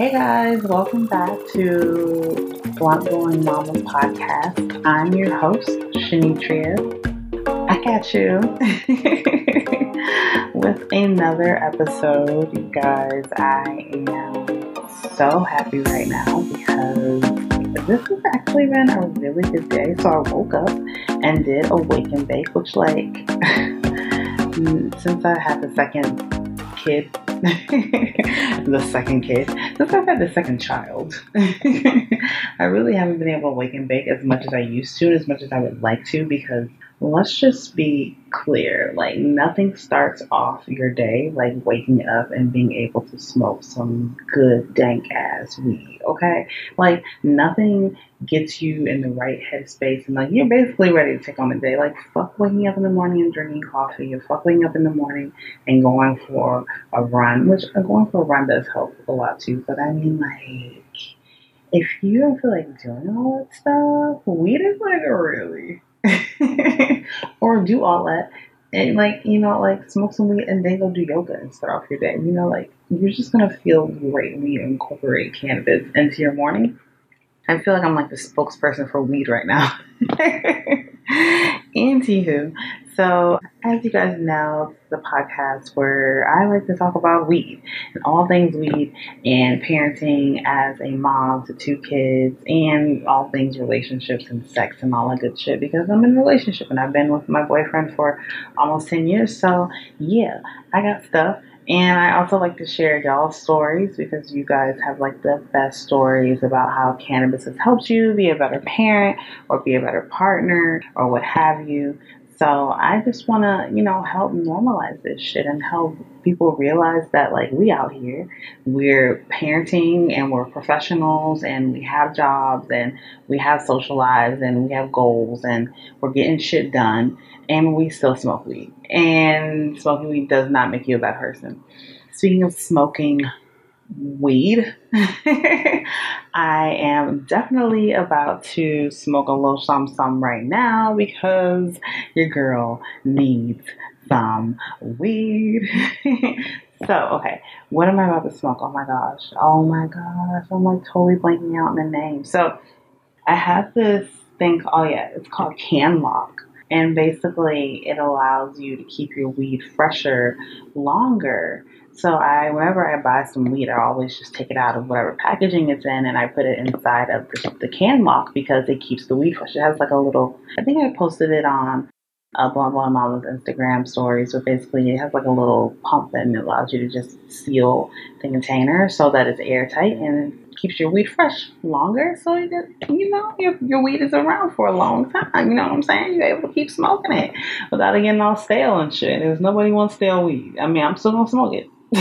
Hey guys, welcome back to Blunt Blowin' Mama podcast. I'm your host, Shonitria. I got you with another episode. You guys, I am so happy right now because this has actually been a really good day. So I woke up and did a wake and bake, which like since I had the second kid the second kid. Since I've had the second child, I really haven't been able to wake and bake as much as I used to, as much as I would like to, because let's just be clear like nothing starts off your day like waking up and being able to smoke some good dank ass weed okay? Like nothing gets you in the right headspace and like you're basically ready to take on the day. Like fuck waking up in the morning and drinking coffee or fuck waking up in the morning and going for a run which uh, going for a run does help a lot too but i mean like if you don't feel like doing all that stuff weed is like really or do all that. And like you know like smoke some weed and then go do yoga and start off your day. You know like you're just gonna feel great when you incorporate cannabis into your morning i feel like i'm like the spokesperson for weed right now anywho so, as you guys know, the podcast where I like to talk about weed and all things weed and parenting as a mom to two kids and all things relationships and sex and all that good shit because I'm in a relationship and I've been with my boyfriend for almost 10 years. So, yeah, I got stuff. And I also like to share y'all stories because you guys have like the best stories about how cannabis has helped you be a better parent or be a better partner or what have you. So I just want to, you know, help normalize this shit and help people realize that, like, we out here, we're parenting and we're professionals and we have jobs and we have social lives and we have goals and we're getting shit done and we still smoke weed. And smoking weed does not make you a bad person. Speaking of smoking, weed. I am definitely about to smoke a little some some right now because your girl needs some weed. so, okay, what am I about to smoke? Oh my gosh. Oh my gosh. I'm like totally blanking out on the name. So, I have this thing, oh yeah, it's called Can Lock. And basically, it allows you to keep your weed fresher longer so I, whenever I buy some weed, I always just take it out of whatever packaging it's in and I put it inside of the, the can lock because it keeps the weed fresh. It has like a little, I think I posted it on uh, Blunt Blowin' Mama's Instagram stories, So basically it has like a little pump it allows you to just seal the container so that it's airtight and keeps your weed fresh longer. So you, just, you know your, your weed is around for a long time. You know what I'm saying? You're able to keep smoking it without it getting all stale and shit. There's nobody wants stale weed. I mean, I'm still gonna smoke it.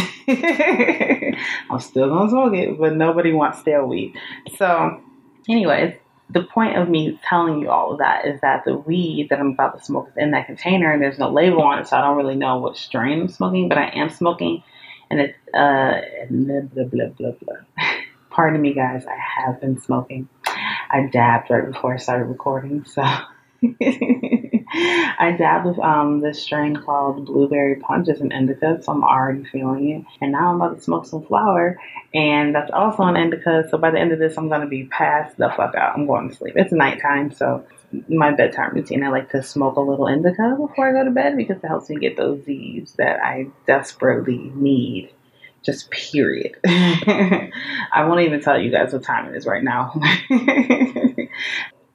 I'm still gonna smoke it, but nobody wants stale weed. So, anyways, the point of me telling you all of that is that the weed that I'm about to smoke is in that container and there's no label on it, so I don't really know what strain I'm smoking, but I am smoking and it's uh blah blah blah blah blah. Pardon me guys, I have been smoking. I dabbed right before I started recording, so I dabbed with um, this strain called Blueberry Punch. It's an indica, so I'm already feeling it. And now I'm about to smoke some flower, and that's also an indica. So by the end of this, I'm going to be passed the fuck out. I'm going to sleep. It's nighttime, so my bedtime routine. I like to smoke a little indica before I go to bed because it helps me get those Z's that I desperately need. Just period. I won't even tell you guys what time it is right now.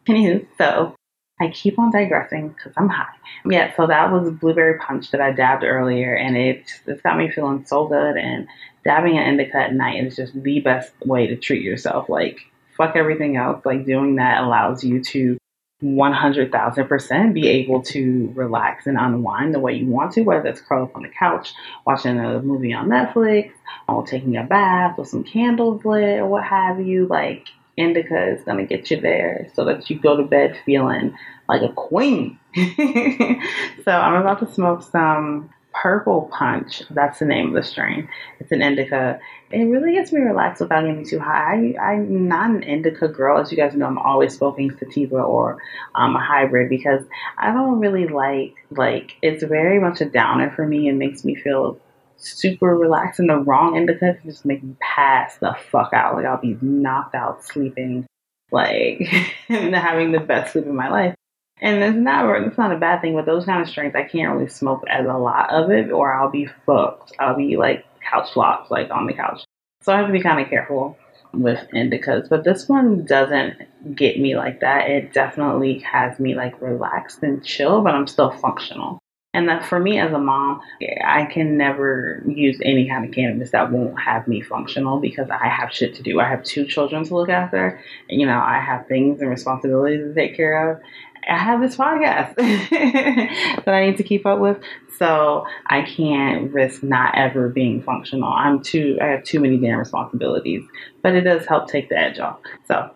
Anywho, so I keep on digressing because I'm high. Yeah, so that was blueberry punch that I dabbed earlier, and it it's got me feeling so good. And dabbing an indica at night is just the best way to treat yourself. Like fuck everything else. Like doing that allows you to 100,000% be able to relax and unwind the way you want to, whether it's curl up on the couch, watching a movie on Netflix, or taking a bath with some candles lit, or what have you. Like indica is going to get you there so that you go to bed feeling like a queen. so I'm about to smoke some purple punch. That's the name of the strain. It's an indica. It really gets me relaxed without getting me too high. I, am not an indica girl. As you guys know, I'm always smoking sativa or um, a hybrid because I don't really like, like, it's very much a downer for me. It makes me feel super relaxed and the wrong indica can just make me pass the fuck out. Like I'll be knocked out sleeping, like having the best sleep of my life. And it's not it's not a bad thing, but those kind of strains I can't really smoke as a lot of it, or I'll be fucked. I'll be like couch flops, like on the couch. So I have to be kind of careful with indicas. But this one doesn't get me like that. It definitely has me like relaxed and chill, but I'm still functional. And that for me as a mom, I can never use any kind of cannabis that won't have me functional because I have shit to do. I have two children to look after. You know, I have things and responsibilities to take care of. I have this podcast that I need to keep up with. So I can't risk not ever being functional. I'm too I have too many damn responsibilities. But it does help take the edge off. So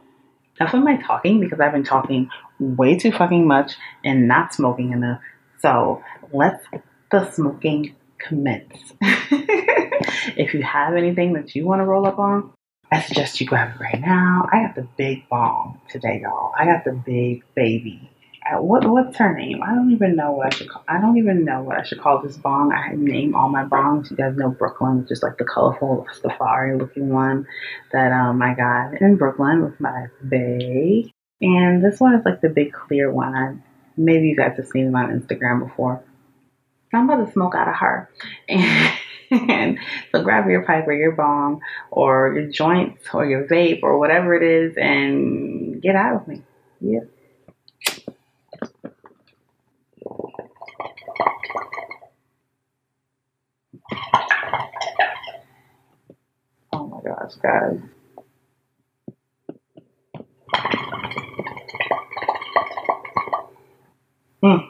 enough of my talking because I've been talking way too fucking much and not smoking enough. So let's the smoking commence. if you have anything that you want to roll up on, I suggest you grab it right now. I got the big bong today, y'all. I got the big baby. Uh, what what's her name? I don't even know what I should call. I don't even know what I should call this bong. I name all my bongs. You guys know Brooklyn, which is like the colorful safari looking one that um I got in Brooklyn with my bae. And this one is like the big clear one. I maybe you guys have seen it on Instagram before. I'm about to smoke out of her. And, so grab your pipe or your bong or your joints or your vape or whatever it is and get out of me. Yep. Oh my gosh, guys. Mm.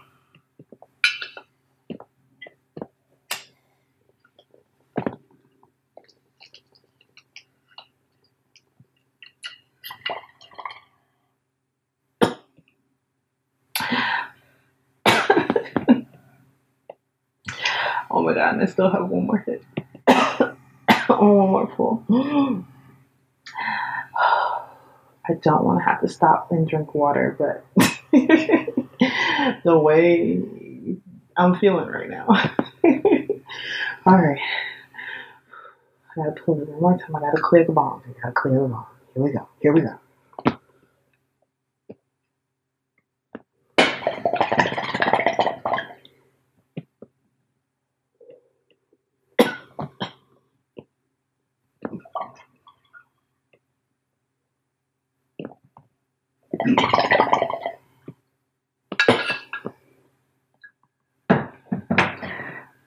My god, and I still have one more hit. oh, one more pull. I don't want to have to stop and drink water, but the way I'm feeling right now. All right. I gotta pull it one more time. I gotta clear the bong. I gotta clear the bong. Here we go. Here we go.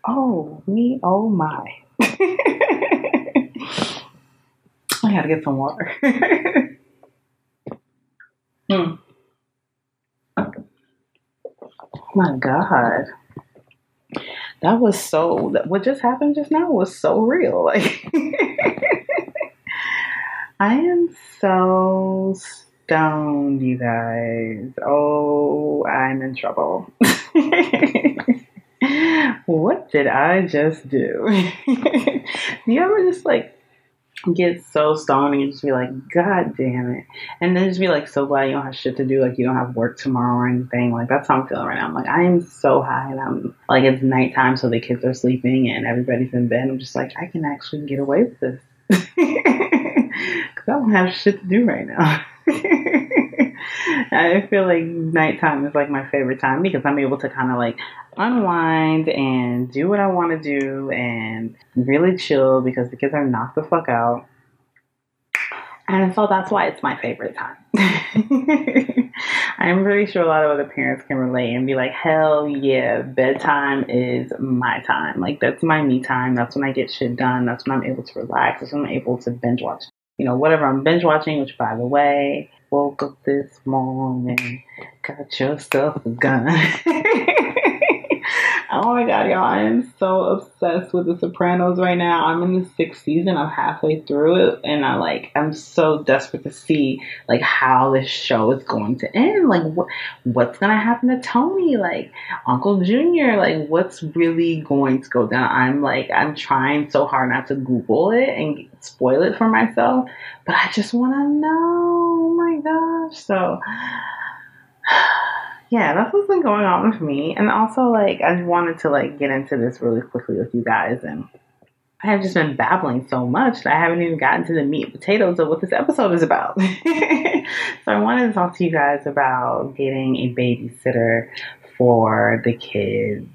Oh, me, oh my. I gotta get some water. hmm. My God. That was so, what just happened just now was so real. Like, I am so stoned, you guys. Oh, I'm in trouble. what did I just do? do you ever just like get so stoned and you just be like, God damn it. And then just be like so glad you don't have shit to do, like you don't have work tomorrow or anything. Like that's how I'm feeling right now. I'm like, I am so high and I'm like it's nighttime so the kids are sleeping and everybody's in bed. I'm just like, I can actually get away with this. Cause I don't have shit to do right now. I feel like nighttime is like my favorite time because I'm able to kind of like unwind and do what I want to do and really chill because the kids are knocked the fuck out. And so that's why it's my favorite time. I'm pretty sure a lot of other parents can relate and be like, hell yeah, bedtime is my time. Like, that's my me time. That's when I get shit done. That's when I'm able to relax. That's when I'm able to binge watch. You know, whatever I'm binge watching, which by the way, woke up this morning, got yourself a gun. Oh my god, y'all! I am so obsessed with The Sopranos right now. I'm in the sixth season. I'm halfway through it, and I like I'm so desperate to see like how this show is going to end. Like what what's gonna happen to Tony? Like Uncle Junior? Like what's really going to go down? I'm like I'm trying so hard not to Google it and spoil it for myself, but I just want to know. Oh my gosh! So yeah, that's what's been going on with me. And also, like, I wanted to like get into this really quickly with you guys and I have just been babbling so much that I haven't even gotten to the meat and potatoes of what this episode is about. so I wanted to talk to you guys about getting a babysitter for the kids.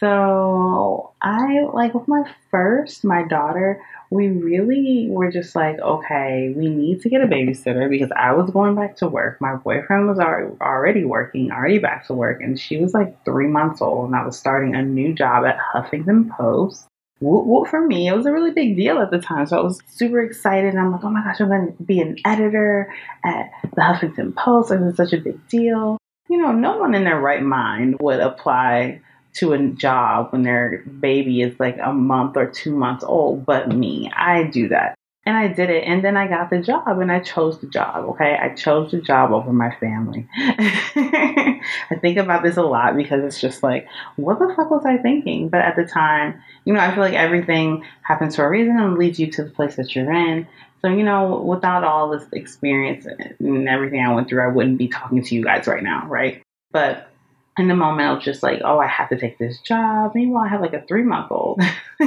So I like with my first, my daughter, we really were just like, okay, we need to get a babysitter because I was going back to work. My boyfriend was already working, already back to work, and she was like three months old, and I was starting a new job at Huffington Post. Well, for me, it was a really big deal at the time. So I was super excited. I'm like, oh my gosh, I'm going to be an editor at the Huffington Post. And it's such a big deal. You know, no one in their right mind would apply to a job when their baby is like a month or two months old, but me. I do that. And I did it. And then I got the job and I chose the job. Okay. I chose the job over my family. I think about this a lot because it's just like, what the fuck was I thinking? But at the time, you know, I feel like everything happens for a reason and leads you to the place that you're in. So, you know, without all this experience and everything I went through, I wouldn't be talking to you guys right now. Right. But in the moment, I was just like, oh, I have to take this job. Meanwhile, I have like a three month old.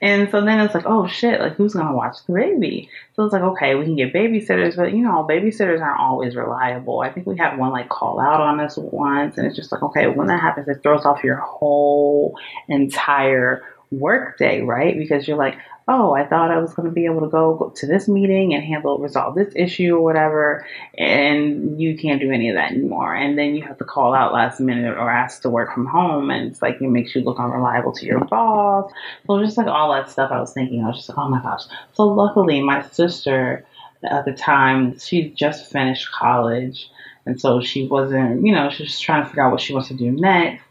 and so then it's like, oh shit, like who's gonna watch the baby? So it's like, okay, we can get babysitters, but you know, babysitters aren't always reliable. I think we had one like call out on us once, and it's just like, okay, when that happens, it throws off your whole entire work day, right? Because you're like, oh, I thought I was going to be able to go to this meeting and handle, resolve this issue or whatever. And you can't do any of that anymore. And then you have to call out last minute or ask to work from home. And it's like, it makes you look unreliable to your boss. So just like all that stuff I was thinking, I was just like, oh my gosh. So luckily, my sister at the time, she just finished college. And so she wasn't, you know, she was trying to figure out what she wants to do next.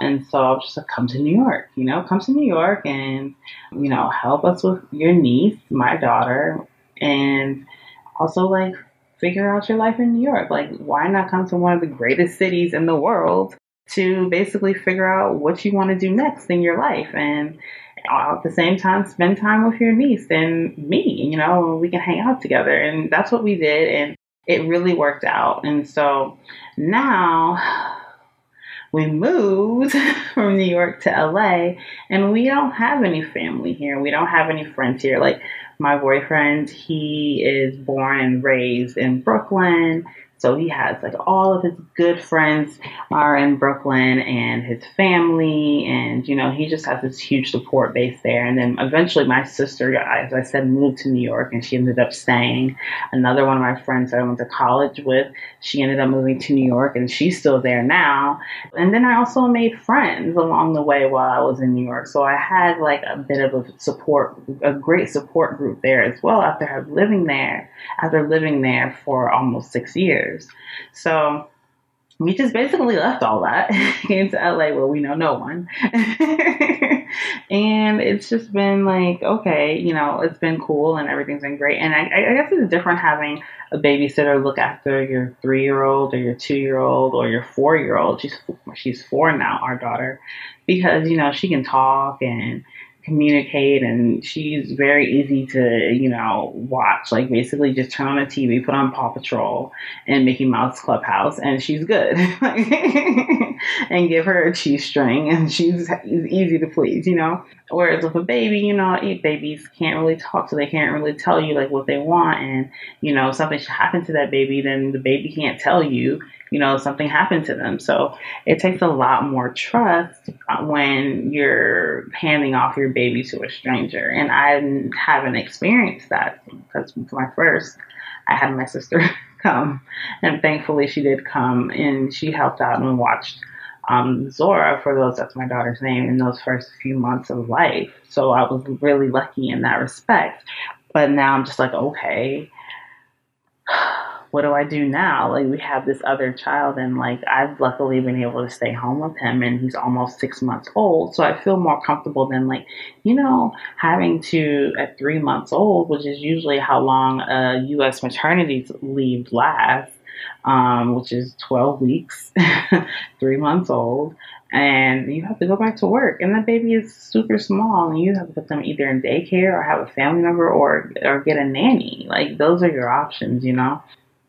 And so I was just like, come to New York, you know, come to New York and, you know, help us with your niece, my daughter, and also like figure out your life in New York. Like, why not come to one of the greatest cities in the world to basically figure out what you want to do next in your life? And at the same time, spend time with your niece and me, you know, we can hang out together. And that's what we did. And it really worked out. And so now, we moved from New York to LA and we don't have any family here. We don't have any friends here. Like my boyfriend, he is born and raised in Brooklyn. So he has like all of his good friends are in Brooklyn and his family, and you know, he just has this huge support base there. And then eventually, my sister, as I said, moved to New York and she ended up staying. Another one of my friends that I went to college with, she ended up moving to New York and she's still there now. And then I also made friends along the way while I was in New York. So I had like a bit of a support, a great support group there as well after living there, after living there for almost six years So we just basically left all that, came to LA where we know no one. and it's just been like, okay, you know, it's been cool and everything's been great. And I, I guess it's different having a babysitter look after your three year old or your two year old or your four year old. She's she's four now, our daughter, because you know she can talk and communicate and she's very easy to, you know, watch. Like basically just turn on the TV, put on Paw Patrol and Mickey Mouse Clubhouse and she's good. and give her a cheese string and she's easy to please, you know. Whereas with a baby, you know, babies can't really talk, so they can't really tell you like what they want and, you know, something should happen to that baby, then the baby can't tell you you know, something happened to them. So it takes a lot more trust when you're handing off your baby to a stranger. And I haven't experienced that because my first, I had my sister come, and thankfully she did come and she helped out and watched um, Zora, for those that's my daughter's name, in those first few months of life. So I was really lucky in that respect. But now I'm just like, okay what do I do now? Like we have this other child and like I've luckily been able to stay home with him and he's almost six months old. So I feel more comfortable than like, you know, having to at three months old, which is usually how long a US maternity leave lasts, um, which is 12 weeks, three months old. And you have to go back to work, and that baby is super small, and you have to put them either in daycare or have a family member or or get a nanny. Like those are your options, you know.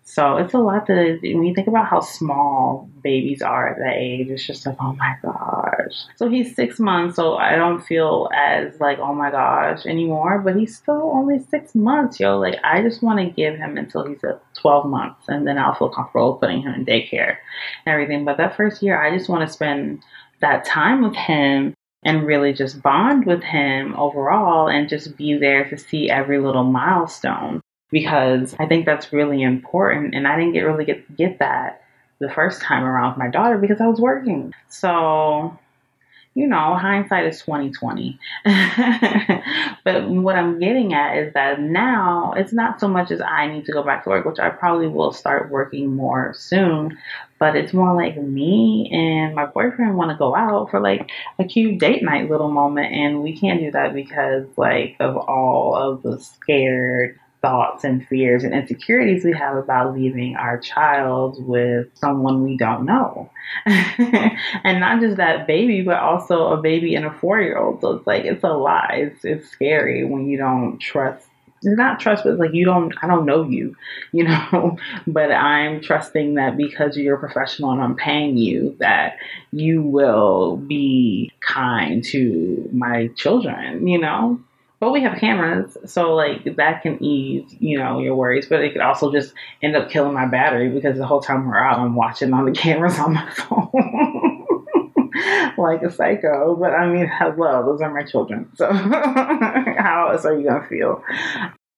So it's a lot to, when you think about how small babies are at that age, it's just like, oh my gosh. So he's six months, so I don't feel as like, oh my gosh anymore, but he's still only six months, yo. Like, I just want to give him until he's at 12 months, and then I'll feel comfortable putting him in daycare and everything. But that first year, I just want to spend that time with him and really just bond with him overall and just be there to see every little milestone because I think that's really important. And I didn't get really get get that the first time around with my daughter because I was working. So, you know, hindsight is twenty twenty. but what I'm getting at is that now it's not so much as I need to go back to work, which I probably will start working more soon. But it's more like me and my boyfriend want to go out for like a cute date night little moment, and we can't do that because like of all of the scared thoughts and fears and insecurities we have about leaving our child with someone we don't know. and not just that baby, but also a baby and a four year old. So it's like, it's a lot. It's, it's scary when you don't trust. It's not trust, but like you don't, I don't know you, you know, but I'm trusting that because you're a professional and I'm paying you, that you will be kind to my children, you know, but we have cameras, so like that can ease, you know, your worries. But it could also just end up killing my battery because the whole time we're out, I'm watching on the cameras on my phone. like a psycho, but I mean, hello, those are my children. So, how else are you gonna feel?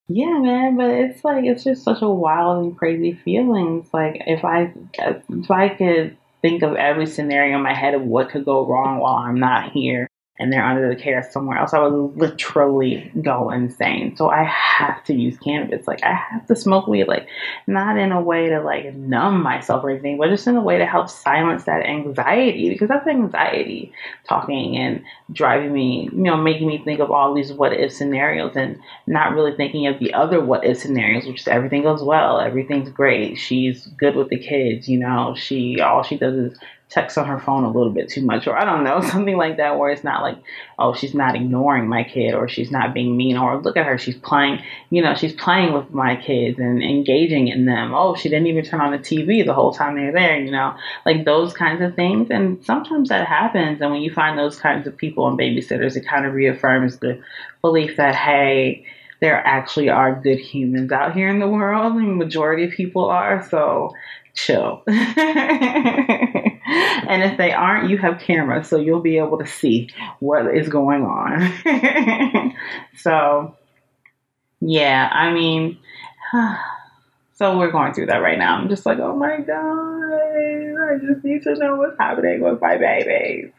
Yeah, man, but it's like it's just such a wild and crazy feeling. It's like if I if I could think of every scenario in my head of what could go wrong while I'm not here, and they're under the care somewhere else, I would literally go insane. So I have to use cannabis. Like I have to smoke weed, like not in a way to like numb myself or anything, but just in a way to help silence that anxiety because that's anxiety talking and driving me, you know, making me think of all these what if scenarios and not really thinking of the other what if scenarios, which is everything goes well, everything's great, she's good with the kids, you know, she all she does is text on her phone a little bit too much, or I don't know, something like that, where it's not like, oh, she's not ignoring my kid, or she's not being mean, or look at her, she's playing, you know, she's playing with my kids and engaging in them. Oh, she didn't even turn on the TV the whole time they're there, you know, like those kinds of things. And sometimes that happens. And when you find those kinds of people and babysitters, it kind of reaffirms the belief that, hey, there actually are good humans out here in the world, and the majority of people are. So chill. and if they aren't, you have cameras, so you'll be able to see what is going on. so, yeah, I mean, so we're going through that right now. I'm just like, oh my god, I just need to know what's happening with my babies.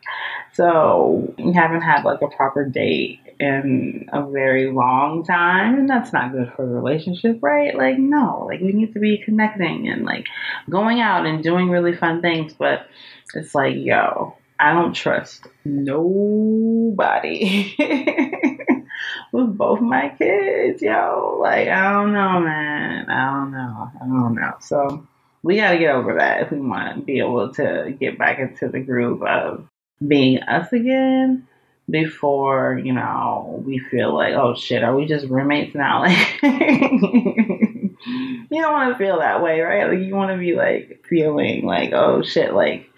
So we haven't had like a proper date in a very long time, and that's not good for the relationship, right? Like, no, like we need to be connecting and like going out and doing really fun things, but it's like, yo, I don't trust nobody with both my kids, yo. Like, I don't know, man. I don't know. I don't know. So we got to get over that if we want to be able to get back into the groove of being us again before, you know, we feel like, oh shit, are we just roommates now? Like, you don't want to feel that way, right? Like, you want to be like feeling like, oh shit, like,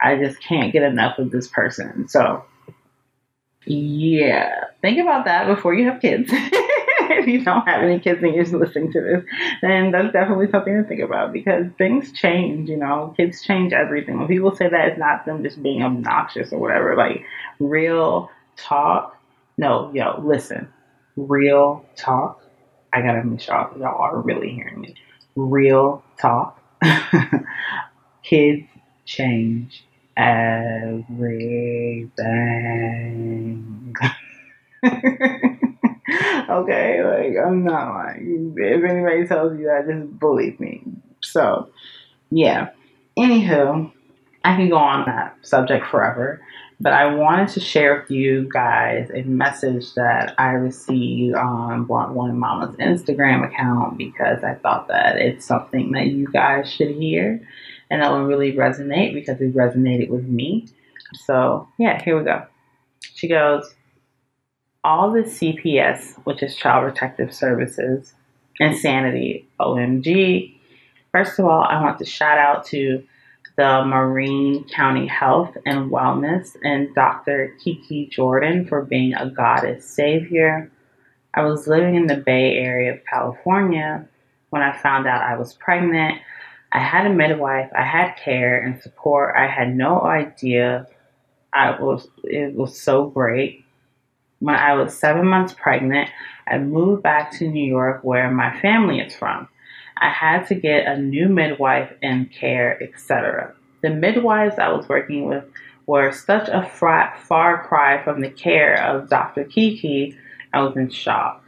I just can't get enough of this person. So, yeah, think about that before you have kids. if you don't have any kids and you're listening to this, then that's definitely something to think about because things change, you know, kids change everything. When people say that it's not them just being obnoxious or whatever, like real talk. No, yo, listen, real talk. I gotta make sure y'all are really hearing me. Real talk. kids change everything. okay, like I'm not lying. If anybody tells you that, just believe me. So, yeah. Anywho, I can go on that subject forever, but I wanted to share with you guys a message that I received on Blunt Blowin' Mama's Instagram account because I thought that it's something that you guys should hear and that would really resonate because it resonated with me. So, yeah, here we go. She goes, all the CPS, which is Child Protective Services, insanity, OMG, First of all, I want to shout out to the Marin County Health and Wellness and Dr. Kiki Jordan for being a goddess savior. I was living in the Bay Area of California when I found out I was pregnant. I had a midwife, I had care and support. I had no idea I was it was so great. When I was seven months pregnant, I moved back to New York where my family is from. I had to get a new midwife and care, etc. The midwives I was working with were such a far cry from the care of Dr. Kiki, I was in shock.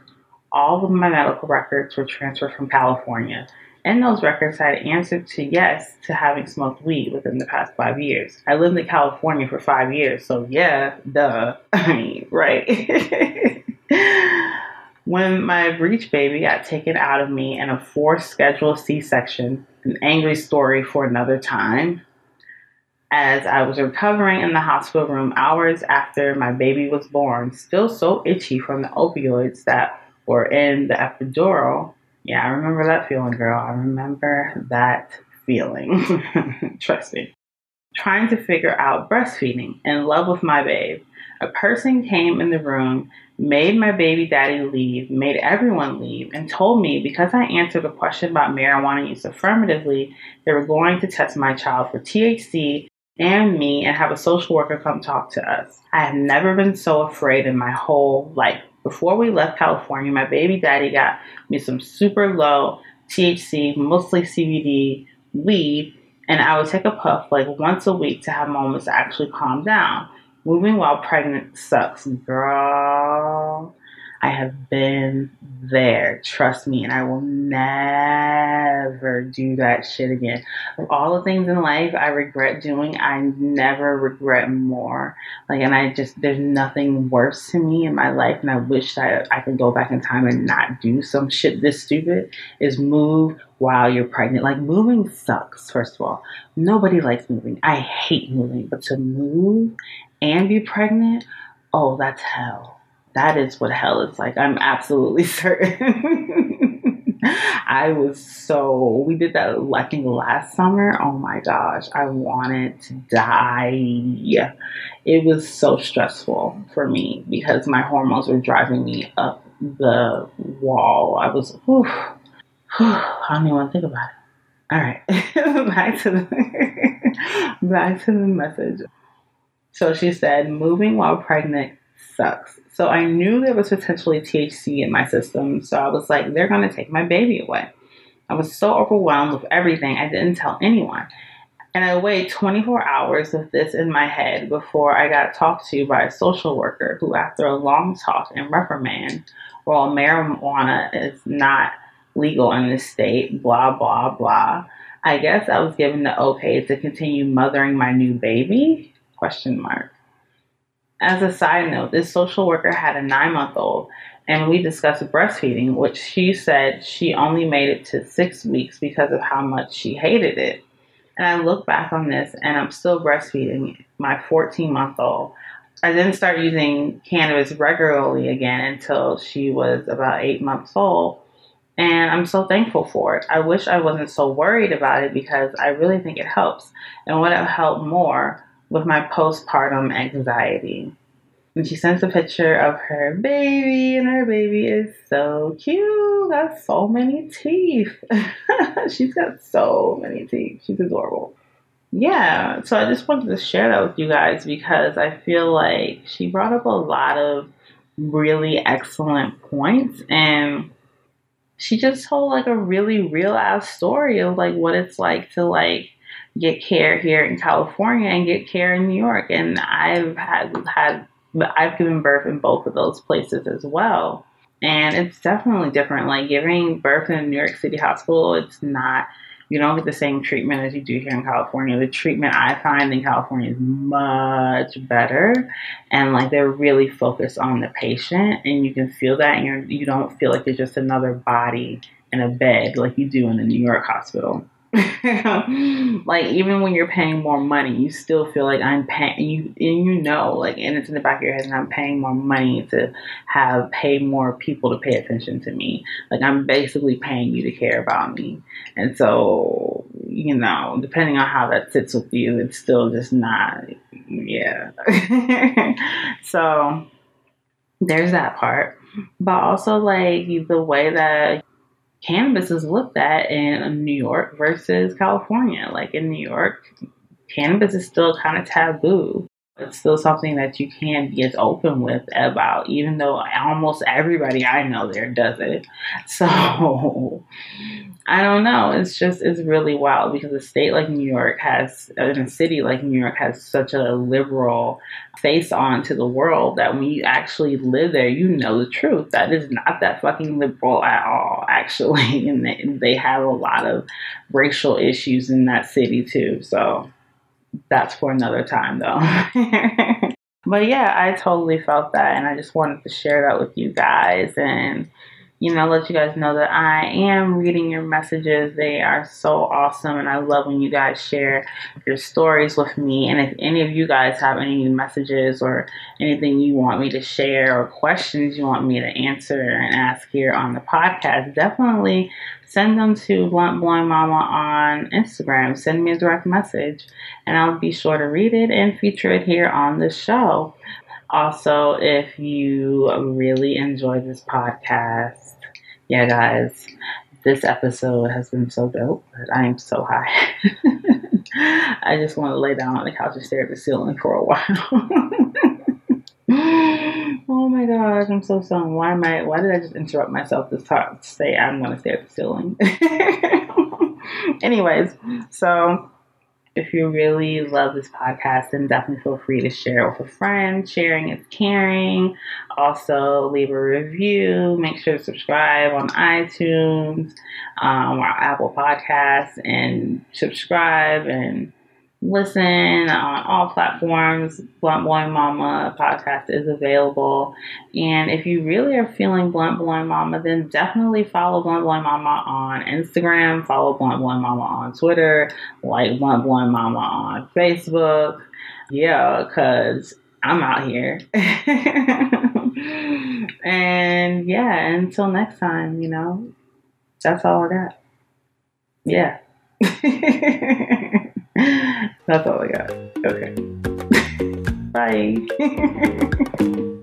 All of my medical records were transferred from California. In those records, had answered to yes to having smoked weed within the past five years. I lived in California for five years, so yeah, duh. I mean, right. When my breech baby got taken out of me in a forced scheduled C section, an angry story for another time. As I was recovering in the hospital room hours after my baby was born, still so itchy from the opioids that were in the epidural. Yeah, I remember that feeling, girl. I remember that feeling. Trust me. Trying to figure out breastfeeding, in love with my babe. A person came in the room made my baby daddy leave, made everyone leave, and told me because I answered a question about marijuana use affirmatively, they were going to test my child for THC and me and have a social worker come talk to us. I have never been so afraid in my whole life. Before we left California, my baby daddy got me some super low THC, mostly CBD weed, and I would take a puff like once a week to have moments to actually calm down. Moving while pregnant sucks, girl. I have been there. Trust me, and I will never do that shit again. Of all the things in life I regret doing, I never regret more. Like, and I just, there's nothing worse to me in my life, and I wish that I could go back in time and not do some shit this stupid, is move while you're pregnant. Like, moving sucks, first of all. Nobody likes moving. I hate moving, but to move and be pregnant, oh, that's hell. That is what hell is like. I'm absolutely certain. I was so, we did that, I think, last summer. Oh my gosh, I wanted to die. It was so stressful for me because my hormones were driving me up the wall. I was, whew, whew, I don't even want to think about it. All right, back to the back to the message. So she said, moving while pregnant sucks. So I knew there was potentially THC in my system. So I was like, they're going to take my baby away. I was so overwhelmed with everything, I didn't tell anyone. And I waited 24 hours with this in my head before I got talked to by a social worker who, after a long talk and reprimand, while marijuana is not legal in this state, blah, blah, blah, I guess I was given the okay to continue mothering my new baby question mark. As a side note, this social worker had a nine month old and we discussed breastfeeding, which she said she only made it to six weeks because of how much she hated it. And I look back on this and I'm still breastfeeding my 14 month old. I didn't start using cannabis regularly again until she was about eight months old. And I'm so thankful for it. I wish I wasn't so worried about it because I really think it helps. And what have helped more with my postpartum anxiety. And she sends a picture of her baby, and her baby is so cute. Got so many teeth. She's got so many teeth. She's adorable. Yeah, so I just wanted to share that with you guys because I feel like she brought up a lot of really excellent points and she just told like a really real ass story of like what it's like to like get care here in California and get care in New York. And I've had had I've given birth in both of those places as well. And it's definitely different. Like giving birth in a New York City hospital, it's not you don't get the same treatment as you do here in California. The treatment I find in California is much better, and like they're really focused on the patient, and you can feel that, and you're, you don't feel like you're just another body in a bed like you do in a New York hospital. like even when you're paying more money, you still feel like I'm paying you, and you know, like, and it's in the back of your head, and I'm paying more money to have pay more people to pay attention to me. Like I'm basically paying you to care about me, and so you know, depending on how that sits with you, it's still just not, yeah. so there's that part, but also like the way that cannabis is looked at in New York versus California. Like in New York, cannabis is still kind of taboo. It's still something that you can't be as open with about, even though almost everybody I know there does it. So I don't know. It's just it's really wild because a state like New York has, in a city like New York has such a liberal face on to the world that when you actually live there, you know the truth. That is not that fucking liberal at all, actually, and they, they have a lot of racial issues in that city too. So that's for another time, though. but yeah, I totally felt that, and I just wanted to share that with you guys and you know, let you guys know that I am reading your messages. They are so awesome, and I love when you guys share your stories with me. And if any of you guys have any messages or anything you want me to share or questions you want me to answer and ask here on the podcast, definitely send them to Blunt Blowin' Mama on Instagram. Send me a direct message, and I'll be sure to read it and feature it here on the show. Also, if you really enjoy this podcast, yeah, guys, this episode has been so dope that I am so high. I just want to lay down on the couch and stare at the ceiling for a while. oh my gosh, I'm so stoned. Why am I? Why did I just interrupt myself to talk to say I'm going to stare at the ceiling? Anyways, so if you really love this podcast, then definitely feel free to share it with a friend. Sharing is caring. Also, leave a review. Make sure to subscribe on iTunes um, or Apple Podcasts and subscribe and listen on all platforms. Blunt Blowin' Mama podcast is available. And if you really are feeling Blunt Blowin' Mama, then definitely follow Blunt Blowin' Mama on Instagram, follow Blunt Blowin' Mama on Twitter, like Blunt Blowin' Mama on Facebook. Yeah, because I'm out here. and yeah, until next time, you know, that's all I got. Yeah. That's all I got. Okay. Bye.